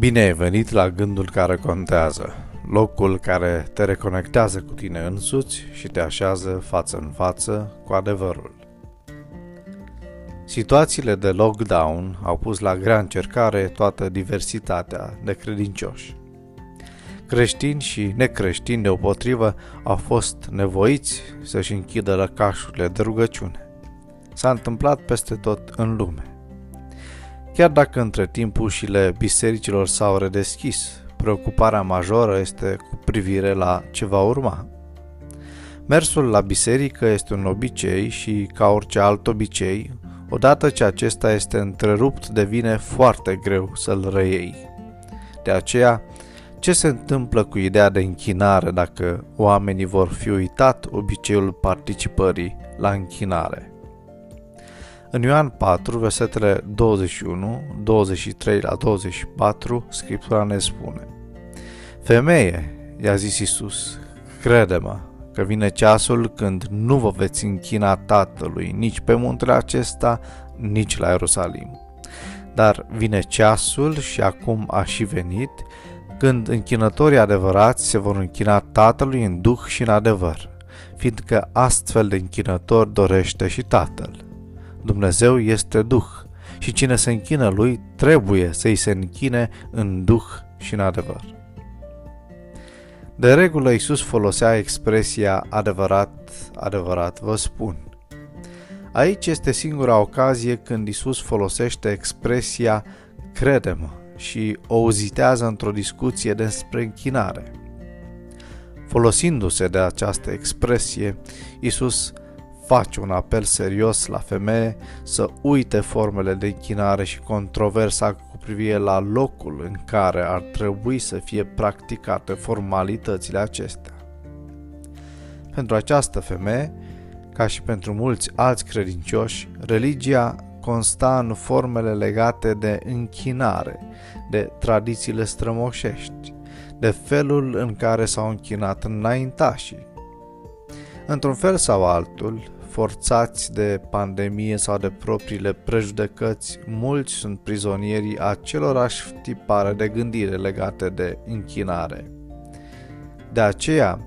Bine ai venit la gândul care contează, locul care te reconectează cu tine însuți și te așează față în față cu adevărul. Situațiile de lockdown au pus la grea încercare toată diversitatea de credincioși. Creștini și necreștini deopotrivă au fost nevoiți să-și închidă lăcașurile de rugăciune. S-a întâmplat peste tot în lume. Chiar dacă între timp ușile bisericilor s-au redeschis, preocuparea majoră este cu privire la ce va urma. Mersul la biserică este un obicei și, ca orice alt obicei, odată ce acesta este întrerupt, devine foarte greu să-l reiei. De aceea, ce se întâmplă cu ideea de închinare dacă oamenii vor fi uitat obiceiul participării la închinare? În Ioan 4, versetele 21, 23 la 24, Scriptura ne spune Femeie, i-a zis Isus, crede-mă că vine ceasul când nu vă veți închina Tatălui nici pe muntele acesta, nici la Ierusalim. Dar vine ceasul și acum a și venit, când închinătorii adevărați se vor închina Tatălui în duh și în adevăr, fiindcă astfel de închinător dorește și Tatăl. Dumnezeu este Duh și cine se închină lui trebuie să-i se închine în Duh și în adevăr. De regulă Iisus folosea expresia adevărat, adevărat vă spun. Aici este singura ocazie când Iisus folosește expresia crede-mă și o uzitează într-o discuție despre închinare. Folosindu-se de această expresie, Iisus face un apel serios la femeie să uite formele de închinare și controversa cu privire la locul în care ar trebui să fie practicate formalitățile acestea. Pentru această femeie, ca și pentru mulți alți credincioși, religia consta în formele legate de închinare, de tradițiile strămoșești, de felul în care s-au închinat înaintașii. Într-un fel sau altul, forțați de pandemie sau de propriile prejudecăți, mulți sunt prizonierii acelorași tipare de gândire legate de închinare. De aceea,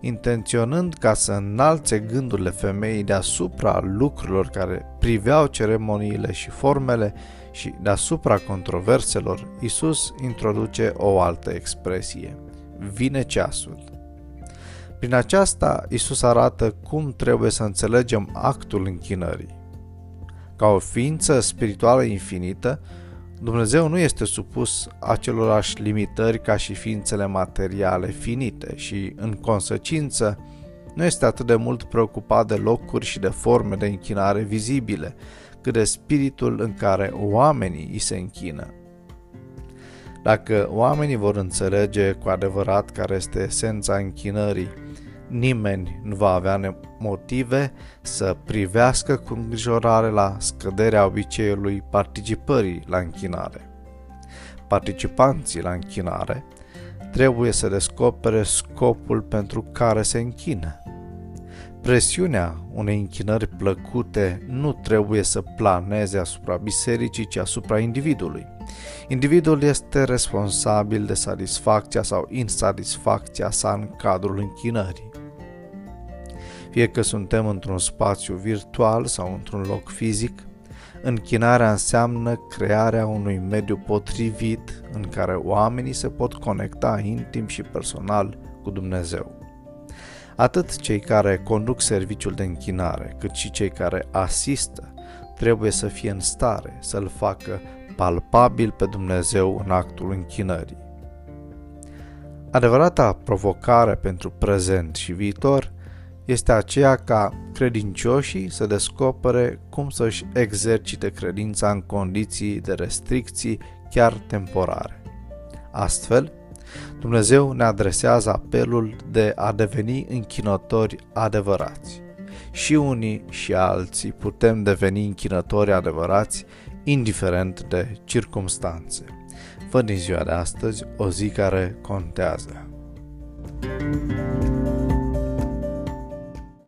intenționând ca să înalțe gândurile femeii deasupra lucrurilor care priveau ceremoniile și formele și deasupra controverselor, Isus introduce o altă expresie. Vine ceasul. Prin aceasta, Isus arată cum trebuie să înțelegem actul închinării. Ca o ființă spirituală infinită, Dumnezeu nu este supus acelorași limitări ca și ființele materiale finite și, în consecință, nu este atât de mult preocupat de locuri și de forme de închinare vizibile, cât de spiritul în care oamenii îi se închină. Dacă oamenii vor înțelege cu adevărat care este esența închinării nimeni nu va avea motive să privească cu îngrijorare la scăderea obiceiului participării la închinare. Participanții la închinare trebuie să descopere scopul pentru care se închină. Presiunea unei închinări plăcute nu trebuie să planeze asupra bisericii, ci asupra individului. Individul este responsabil de satisfacția sau insatisfacția sa în cadrul închinării fie că suntem într-un spațiu virtual sau într-un loc fizic, închinarea înseamnă crearea unui mediu potrivit în care oamenii se pot conecta intim și personal cu Dumnezeu. Atât cei care conduc serviciul de închinare, cât și cei care asistă, trebuie să fie în stare să-L facă palpabil pe Dumnezeu în actul închinării. Adevărata provocare pentru prezent și viitor este aceea ca credincioșii să descopere cum să-și exercite credința în condiții de restricții chiar temporare. Astfel, Dumnezeu ne adresează apelul de a deveni închinători adevărați. Și unii și alții putem deveni închinători adevărați, indiferent de circumstanțe. Fă din ziua de astăzi o zi care contează. thank you